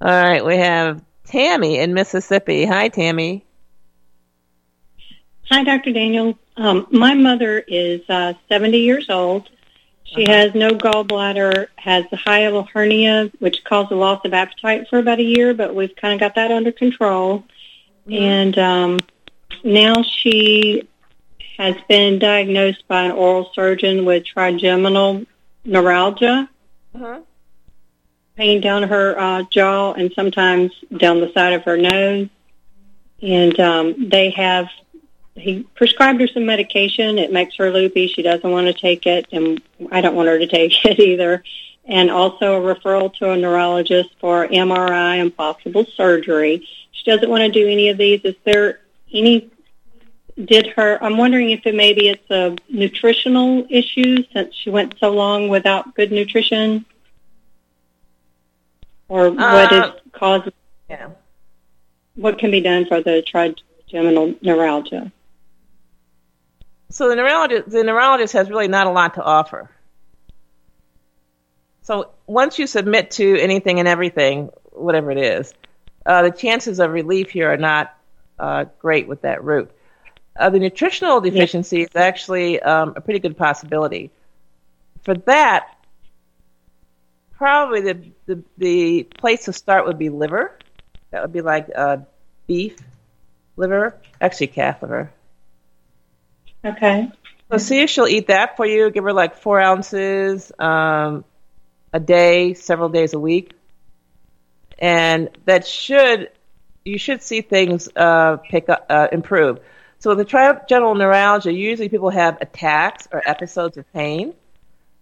Speaker 1: All right, we have Tammy in Mississippi. Hi, Tammy.
Speaker 12: Hi, Dr. Daniel. Um, my mother is uh, 70 years old. She has no gallbladder, has a hiatal hernia, which caused a loss of appetite for about a year, but we've kind of got that under control. And um, now she has been diagnosed by an oral surgeon with trigeminal neuralgia,
Speaker 1: Uh-huh.
Speaker 12: Pain down her uh, jaw and sometimes down the side of her nose. And um, they have he prescribed her some medication. It makes her loopy. She doesn't want to take it, and I don't want her to take it either. and also a referral to a neurologist for MRI and possible surgery. She doesn't want to do any of these. Is there any? Did her? I'm wondering if it maybe it's a nutritional issue since she went so long without good nutrition, or what
Speaker 1: Uh,
Speaker 12: is causing?
Speaker 1: Yeah.
Speaker 12: What can be done for the trigeminal neuralgia?
Speaker 1: So the neurologist, the neurologist has really not a lot to offer. So once you submit to anything and everything, whatever it is, uh, the chances of relief here are not uh, great with that route. Uh, the nutritional deficiency is actually um, a pretty good possibility. For that, probably the, the the place to start would be liver. That would be like uh, beef liver, actually calf liver.
Speaker 12: Okay.
Speaker 1: So see if she'll eat that for you. Give her like four ounces um, a day, several days a week, and that should you should see things uh, pick up, uh, improve. So with the trigeminal neuralgia, usually people have attacks or episodes of pain,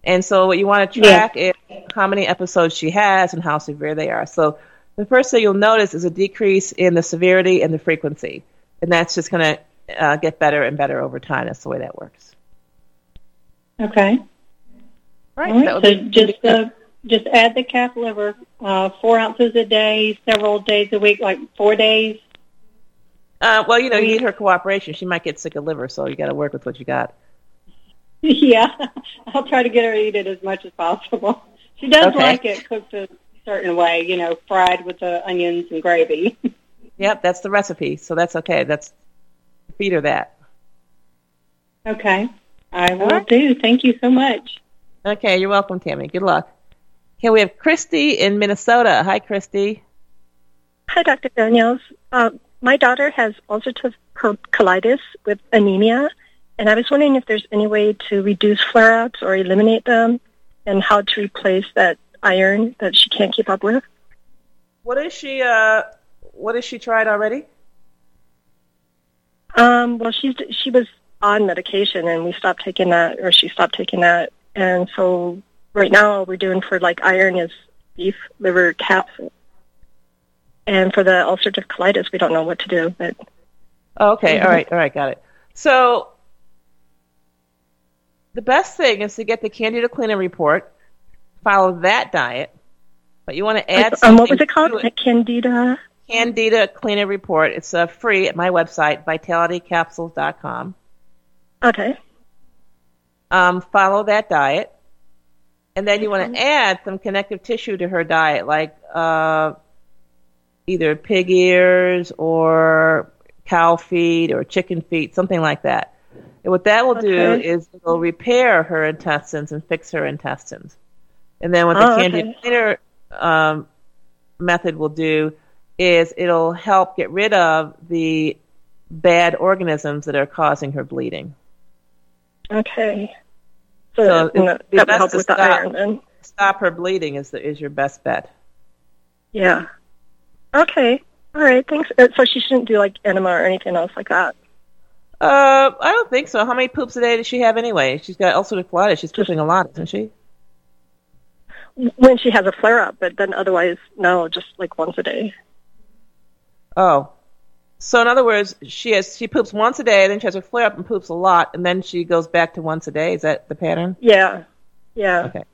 Speaker 1: and so what you want to track is how many episodes she has and how severe they are. So the first thing you'll notice is a decrease in the severity and the frequency, and that's just going to uh, get better and better over time. That's the way that works.
Speaker 12: Okay.
Speaker 1: Right.
Speaker 12: All right. So just uh, just add the calf liver, uh, four ounces a day, several days a week, like four days.
Speaker 1: Uh, well, you know, you need her cooperation. She might get sick of liver, so you got to work with what you got.
Speaker 12: yeah, I'll try to get her to eat it as much as possible. She does
Speaker 1: Okay.
Speaker 12: like it cooked a certain way, you know, fried with the onions and gravy.
Speaker 1: Yep, that's the recipe, so that's okay. That's feed her that.
Speaker 12: okay, I will
Speaker 1: All right.
Speaker 12: do. Thank you so much.
Speaker 1: Okay, you're welcome, Tammy. Good luck. Okay, we have Christy in Minnesota. Hi, Christy.
Speaker 13: Hi, Dr. Daniels. Uh, my daughter has ulcerative colitis with anemia, and I was wondering if there's any way to reduce flare-ups or eliminate them, and how to replace that iron that she can't keep up with.
Speaker 1: What is she? Uh, what has she tried already?
Speaker 13: Um, well, she's she was on medication, and we stopped taking that, or she stopped taking that, and so right now all we're doing for like iron is beef liver capsule, and for the ulcerative colitis, we don't know what to do, but
Speaker 1: Oh, okay, all right, all right, got it. So the best thing is to get the Candida Cleaner report, follow that diet, but you want to add.
Speaker 13: um, what was it called?
Speaker 1: to
Speaker 13: Candida.
Speaker 1: Candida Cleaner report. It's uh, free at my website, vitalitycapsules.com.
Speaker 13: Okay.
Speaker 1: Um, follow that diet, and then you want to add some connective tissue to her diet, like uh, either pig ears or cow feet or chicken feet, something like that. And what that will do is it will repair her intestines and fix her intestines. And then what the
Speaker 13: Oh,
Speaker 1: Candida
Speaker 13: okay.
Speaker 1: Cleaner um, method will do is it'll help get rid of the bad organisms that are causing her bleeding.
Speaker 13: Okay. So,
Speaker 1: So
Speaker 13: and
Speaker 1: it's
Speaker 13: that,
Speaker 1: the
Speaker 13: would help with the
Speaker 1: stop.
Speaker 13: iron then.
Speaker 1: Stop her bleeding is the, is your best bet.
Speaker 13: Yeah. Okay. All right. Thanks. Uh, So she shouldn't do like enema or anything else like that.
Speaker 1: Uh, I don't think so. How many poops a day does she have anyway? She's got ulcerative colitis. She's pooping a lot, isn't she?
Speaker 13: When she has a flare up, but then otherwise, no, just like once a day.
Speaker 1: Oh, so in other words, she has she poops once a day, then she has a flare up and poops a lot, and then she goes back to once a day. Is that the pattern?
Speaker 13: Yeah. Yeah.
Speaker 1: Okay.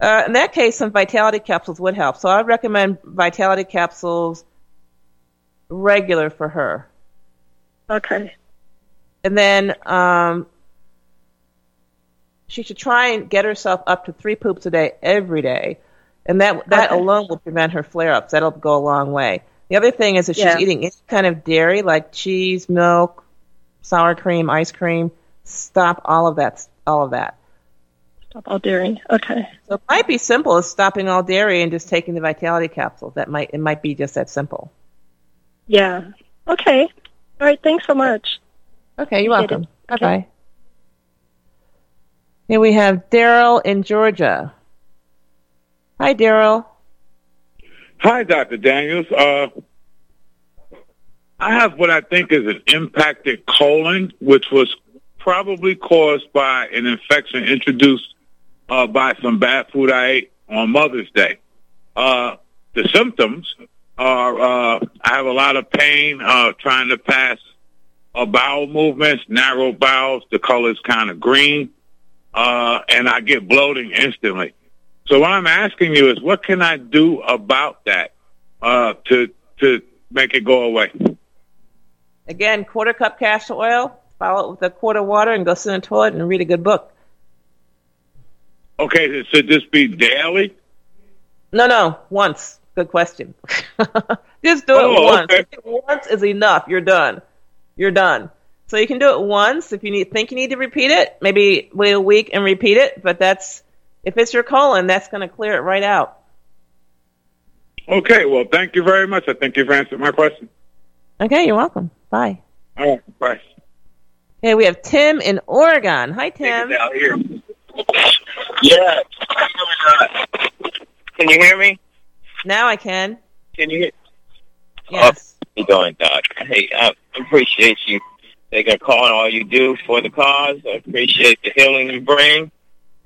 Speaker 1: Uh, in that case, some vitality capsules would help. So I would recommend vitality capsules regular for her.
Speaker 13: Okay.
Speaker 1: And then um, she should try and get herself up to three poops a day every day, and that that
Speaker 13: Okay.
Speaker 1: alone will prevent her flare ups. That'll go a long way. The other thing is if she's eating any kind of dairy, like cheese, milk, sour cream, ice cream, stop all of that. All of that.
Speaker 13: Stop all dairy. Okay.
Speaker 1: So it might be simple as stopping all dairy and just taking the vitality capsules. That might it might be just that simple.
Speaker 13: Yeah. Okay. All right. Thanks so much.
Speaker 1: Okay, you're welcome.
Speaker 13: it.
Speaker 1: Bye bye. Here we have Daryl in Georgia. Hi, Daryl.
Speaker 14: Hi, Dr. Daniels. Uh, I have what I think is an impacted colon, which was probably caused by an infection introduced uh, by some bad food I ate on Mother's Day. Uh, the symptoms uh, I have a lot of pain uh, trying to pass uh, bowel movements, narrow bowels. The color is kind of green, uh, and I get bloating instantly. So what I'm asking you is, what can I do about that uh, to to make it go away?
Speaker 1: Again, quarter cup castor oil, follow it with a quart of water, and go sit in the toilet and read a good book.
Speaker 14: Okay, should this be daily?
Speaker 1: No, no, once. Good question. Just do
Speaker 14: Oh,
Speaker 1: it once.
Speaker 14: okay.
Speaker 1: Once is enough. You're done. You're done. So you can do it once if you need, think you need to repeat it. Maybe wait a week and repeat it. But that's if it's your colon, that's going to clear it right out.
Speaker 14: Okay, well, thank you very much. I think you've answered my question.
Speaker 1: Okay, you're welcome. Bye.
Speaker 14: All right, bye.
Speaker 1: Okay, we have Tim in Oregon. Hi, Tim.
Speaker 15: out here. Yeah. Can you hear me?
Speaker 1: Now I can.
Speaker 15: Can you hear?
Speaker 1: Yes.
Speaker 15: How you doing, Doc? Hey, I appreciate you taking a call and all you do for the cause. I appreciate the healing you bring,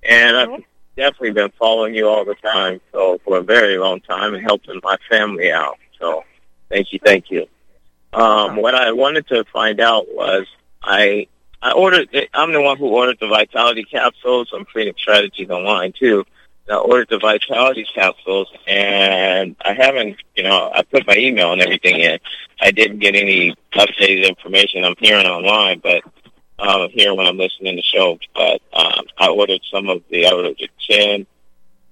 Speaker 15: and I've definitely been following you all the time, so for a very long time, and helping my family out. So, thank you, thank you. Um, what I wanted to find out was I I ordered. I'm the one who ordered the Vitality capsules. I'm Phoenix Strategies online too. I ordered the Vitality capsules, and I haven't, you know, I put my email and everything in. I didn't get any updated information. I'm hearing online, but um, here when I'm listening to the show. But um, I ordered some of the, I ordered the 10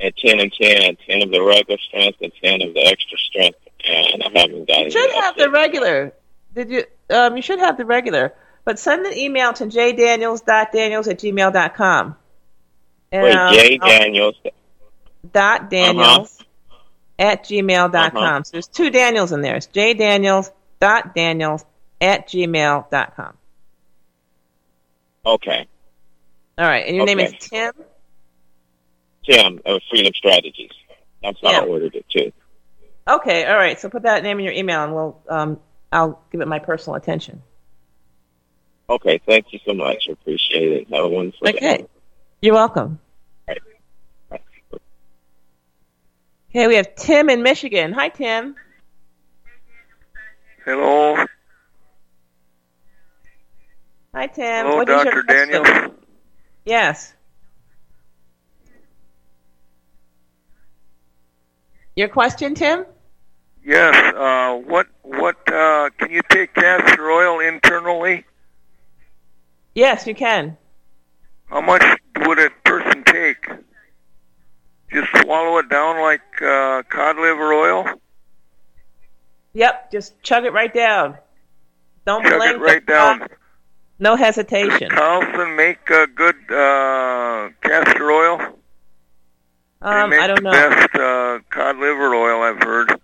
Speaker 15: and 10 and 10, and 10 of the regular strength and 10 of the extra strength, and I haven't gotten
Speaker 1: You should have the regular. Did you? Um, you should have the regular. But send an email to jdaniels.daniels at gmail.com. And,
Speaker 15: Wait,
Speaker 1: um, I'll-
Speaker 15: Daniels.
Speaker 1: Dot daniels at gmail dot com.
Speaker 15: Uh-huh.
Speaker 1: So there's two Daniels in there. It's J Daniels dot daniels at gmail dot com.
Speaker 15: Okay.
Speaker 1: All right, and your name is Tim.
Speaker 15: Tim of Freedom Strategies. That's how
Speaker 1: Yeah.
Speaker 15: I ordered it too.
Speaker 1: Okay, all right. So put that name in your email, and we'll um, I'll give it my personal attention.
Speaker 15: Okay, thank you so much. I appreciate it. Have a wonderful day.
Speaker 1: Okay, you're welcome. Okay, we have Tim in Michigan. Hi, Tim.
Speaker 16: Hello.
Speaker 1: Hi, Tim.
Speaker 16: Hello,
Speaker 1: What
Speaker 16: Dr.
Speaker 1: Daniel.
Speaker 16: Daniels.
Speaker 1: Yes. Your question, Tim?
Speaker 16: Yes. Uh, what what uh, can you take castor oil internally?
Speaker 1: Yes, you can.
Speaker 16: How much would a person take? Just swallow it down like uh, cod liver oil.
Speaker 1: Yep, just chug it right down. Don't
Speaker 16: Chug
Speaker 1: blink.
Speaker 16: it right down.
Speaker 1: No hesitation.
Speaker 16: Carlson make a good uh, castor oil.
Speaker 1: Um, I don't
Speaker 16: the
Speaker 1: know.
Speaker 16: best uh, cod liver oil I've heard.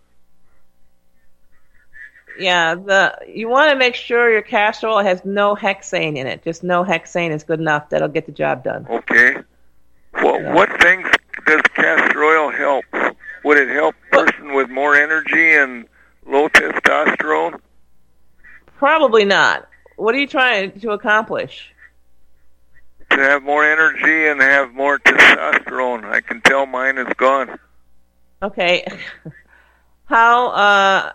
Speaker 1: Yeah, the you want to make sure your castor oil has no hexane in it. Just no hexane is good enough. That'll get the job done.
Speaker 16: Okay. What what things does castor oil help? Would it help person with more energy and low testosterone?
Speaker 1: Probably not. What are you trying to accomplish?
Speaker 16: To have more energy and have more testosterone. I can tell mine is gone.
Speaker 1: Okay. How uh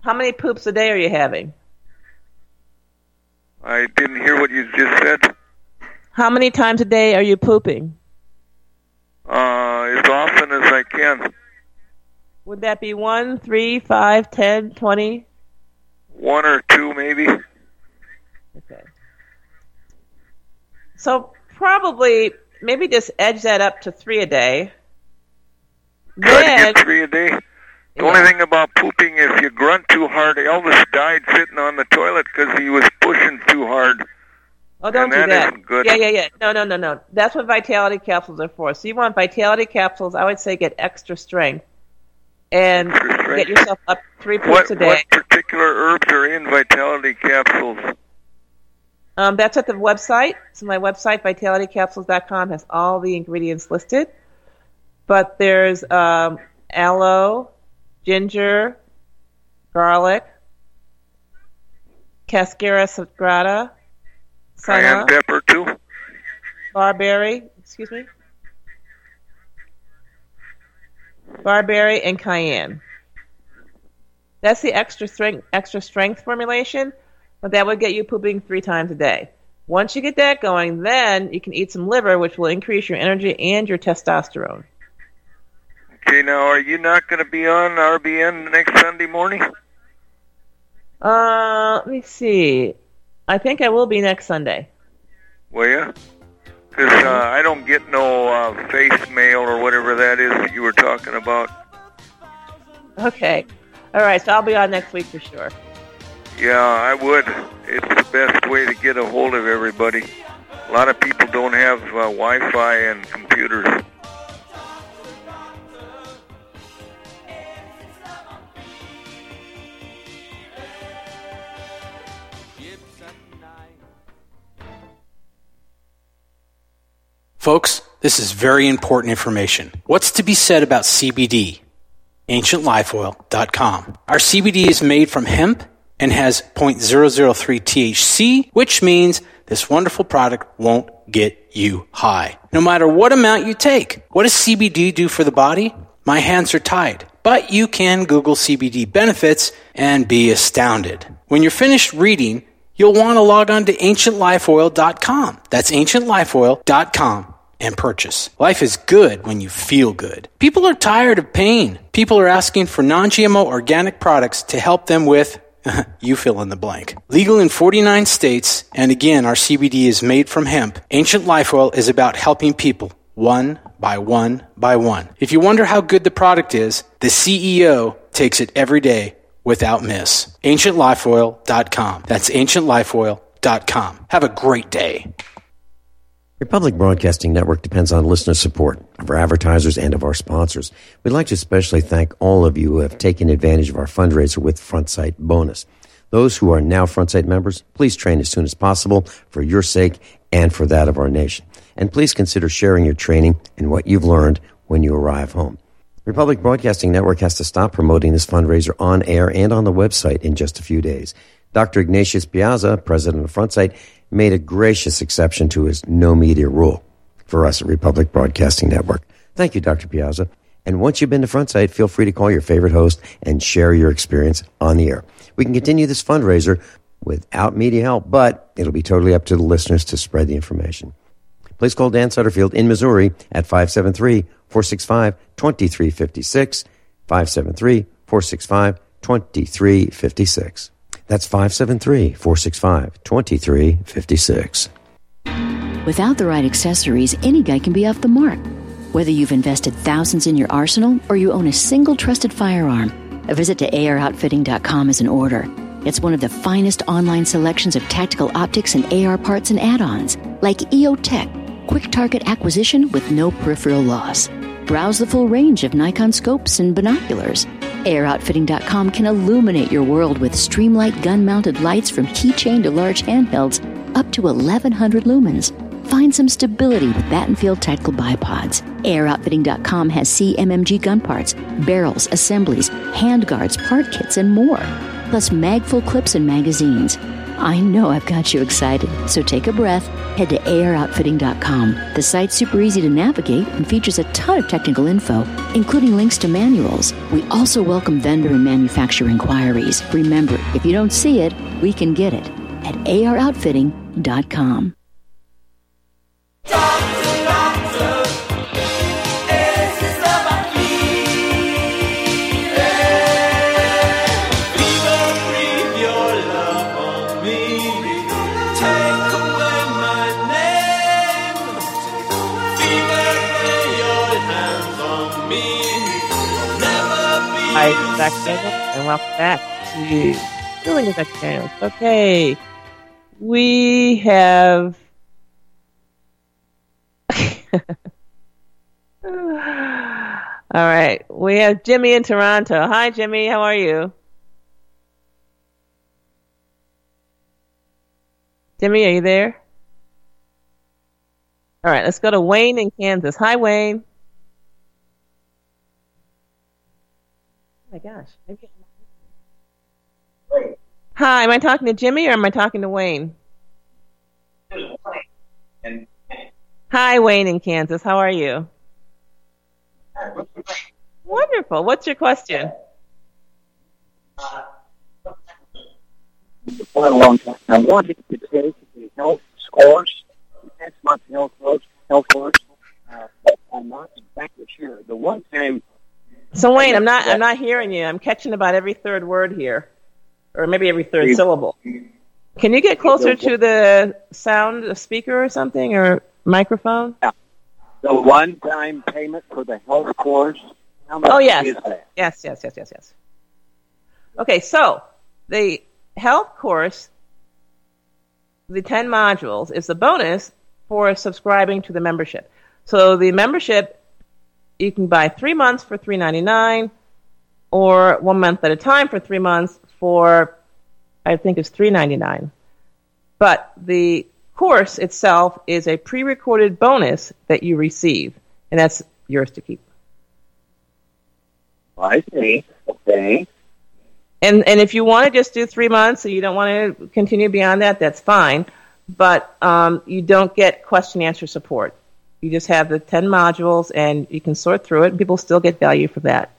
Speaker 1: how many poops a day are you having?
Speaker 16: I didn't hear what you just said.
Speaker 1: How many times a day are you pooping?
Speaker 16: As often as I can.
Speaker 1: Would that be one, three, five, ten, twenty?
Speaker 16: One or two, maybe.
Speaker 1: Okay. So probably maybe just edge that up to three a day.
Speaker 16: Try to get three a day. The only thing about pooping is if you grunt too hard. Elvis died sitting on the toilet because he was pushing too hard.
Speaker 1: Oh, don't
Speaker 16: And
Speaker 1: do
Speaker 16: that
Speaker 1: that. Yeah, yeah, yeah. No, no, no, no. That's what vitality capsules are for. So you want vitality capsules? I would say get extra strength and get yourself up three
Speaker 16: What,
Speaker 1: a day.
Speaker 16: what particular herbs are in Vitality capsules?
Speaker 1: Um, that's at the website. So my website, vitalitycapsules.com, has all the ingredients listed. But there's um, aloe, ginger, garlic, cascara sagrada,
Speaker 16: Cayenne
Speaker 1: senna,
Speaker 16: pepper too.
Speaker 1: barberry, excuse me, barberry, and cayenne. That's the extra strength extra strength formulation, but that would get you pooping three times a day. Once you get that going, then you can eat some liver, which will increase your energy and your testosterone.
Speaker 16: Okay, now are you not going to be on RBN next Sunday morning?
Speaker 1: Uh, let me see. I think I will be next Sunday.
Speaker 16: Will you? Because uh, I don't get no uh, face mail or whatever that is that you were talking about.
Speaker 1: Okay. All right, so I'll be on next week for sure.
Speaker 16: Yeah, I would. It's the best way to get a hold of everybody. A lot of people don't have uh, Wi-Fi and computers.
Speaker 17: Folks, this is very important information. What's to be said about CBD? AncientLifeOil.com. Our CBD is made from hemp and has 0.003 THC, which means this wonderful product won't get you high. No matter what amount you take. What does CBD do for the body? My hands are tied. But you can Google CBD benefits and be astounded. When you're finished reading, you'll want to log on to ancientlifeoil.com. That's ancientlifeoil.com and purchase. Life is good when you feel good. People are tired of pain. People are asking for non-GMO organic products to help them with you fill in the blank. Legal in 49 states, and again, our CBD is made from hemp. Ancient Life Oil is about helping people one by one by one. If you wonder how good the product is, the CEO takes it every day without miss. AncientLifeOil.com. That's AncientLifeOil.com. Have a great day.
Speaker 18: Republic Broadcasting Network depends on listener support of our advertisers and of our sponsors. We'd like to especially thank all of you who have taken advantage of our fundraiser with FrontSight Bonus. Those who are now FrontSight members, please train as soon as possible for your sake and for that of our nation. And please consider sharing your training and what you've learned when you arrive home. Republic Broadcasting Network has to stop promoting this fundraiser on air and on the website in just a few days. Dr. Ignatius Piazza, president of FrontSight, made a gracious exception to his no media rule for us at Republic Broadcasting Network. Thank you, Dr. Piazza. And once you've been to FrontSight, feel free to call your favorite host and share your experience on the air. We can continue this fundraiser without media help, but it'll be totally up to the listeners to spread the information. Please call Dan Sutterfield in Missouri at 573 465 2356. 573 465 2356. That's 573 465 2356.
Speaker 19: Without the right accessories, any guy can be off the mark. Whether you've invested thousands in your arsenal or you own a single trusted firearm, a visit to AROutfitting.com is in order. It's one of the finest online selections of tactical optics and AR parts and add ons, like EOTech, quick target acquisition with no peripheral loss. Browse the full range of Nikon scopes and binoculars. AROutfitting.com can illuminate your world with Streamlight gun mounted lights from keychain to large handhelds up to 1100 lumens. Find some stability with Battenfeld tactical bipods. AROutfitting.com has CMMG gun parts, barrels, assemblies, handguards, part kits, and more. Plus Magpul clips and magazines. I know I've got you excited, so take a breath. Head to AROutfitting.com. The site's super easy to navigate and features a ton of technical info, including links to manuals. We also welcome vendor and manufacturer inquiries. Remember, if you don't see it, we can get it at AROutfitting.com.
Speaker 1: Jack Daniels, and welcome back to Feeling with Jack Daniels. Okay, we have. All right, we have Jimmy in Toronto. Hi, Jimmy. How are you? Jimmy, are you there? All right, let's go to Wayne in Kansas. Hi, Wayne. My gosh. Maybe Hi, am I talking to Jimmy or am I talking to Wayne? Hi, Wayne in Kansas. How are you? Wonderful. What's your question?
Speaker 20: for a long time. I wanted to take the health course, the next month's health course, health course, uh, I'm not exactly sure. The one time,
Speaker 1: So Wayne, I'm not I'm not hearing you. I'm catching about every third word here, or maybe every third
Speaker 20: You-
Speaker 1: syllable. Can you get closer to the sound a speaker or something or microphone?
Speaker 20: the one-time payment for the health course, how much
Speaker 1: Oh yes,
Speaker 20: is that?
Speaker 1: yes, yes, yes, yes, yes. Okay, so the health course, the ten modules, is the bonus for subscribing to the membership. So the membership, you can buy three months for three ninety nine, or one month at a time for three months for, I think it's three ninety nine. But the course itself is a pre-recorded bonus that you receive, and that's yours to keep.
Speaker 20: I see. Okay.
Speaker 1: And and if you want to just do three months, and you don't want to continue beyond that, that's fine. But um, you don't get question answer support. You just have the ten modules, and you can sort through it. and People still get value for that.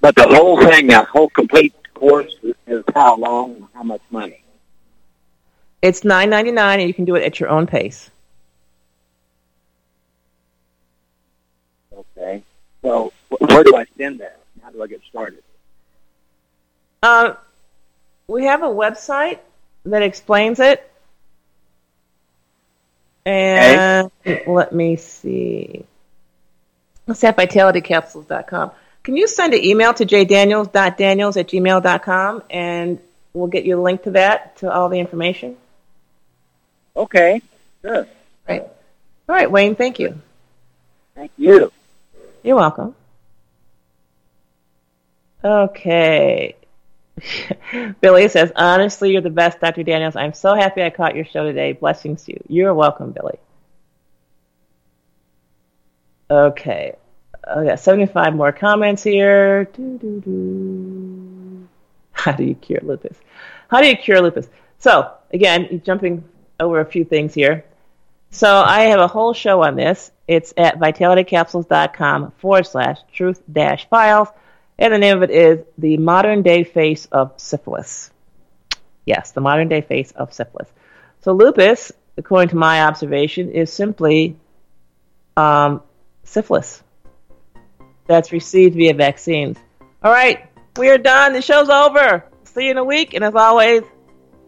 Speaker 20: But the whole thing, that whole complete course, is how long, and how much money?
Speaker 1: It's nine ninety nine, and you can do it at your own pace.
Speaker 20: Okay. So where do I send that? How do I get started?
Speaker 1: Uh, we have a website that explains it. And let me see. Let's see at vitalitycapsules.com. Can you send an email to jdaniels.daniels at gmail.com and we'll get you a link to that, to all the information?
Speaker 20: Okay. Sure.
Speaker 1: Right. All right, Wayne, thank you.
Speaker 20: Thank you.
Speaker 1: You're welcome. Okay. Billy says, honestly, you're the best, Dr. Daniels. I'm so happy I caught your show today. Blessings to you. You're welcome, Billy. Okay. Oh, I got 75 more comments here. How do you cure lupus? How do you cure lupus? So, again, jumping over a few things here. So, I have a whole show on this. It's at vitalitycapsules.com forward slash truth dash files. And the name of it is The Modern Day Face of Syphilis. Yes, the modern day face of syphilis. So, lupus, according to my observation, is simply um, syphilis that's received via vaccines. All right, we are done. The show's over. See you in a week. And as always,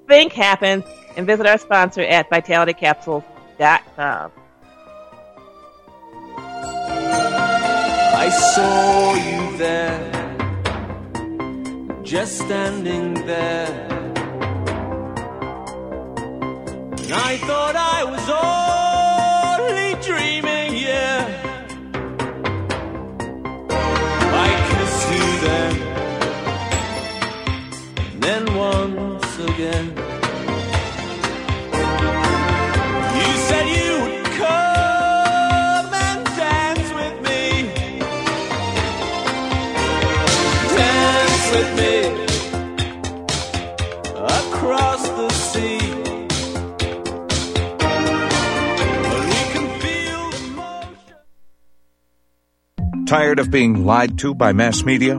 Speaker 1: think happens and visit our sponsor at vitalitycapsules.com.
Speaker 3: I saw you there, just standing there. And I thought I was only dreaming, yeah. I kissed you then, and then once again.
Speaker 21: Tired of being lied to by mass media?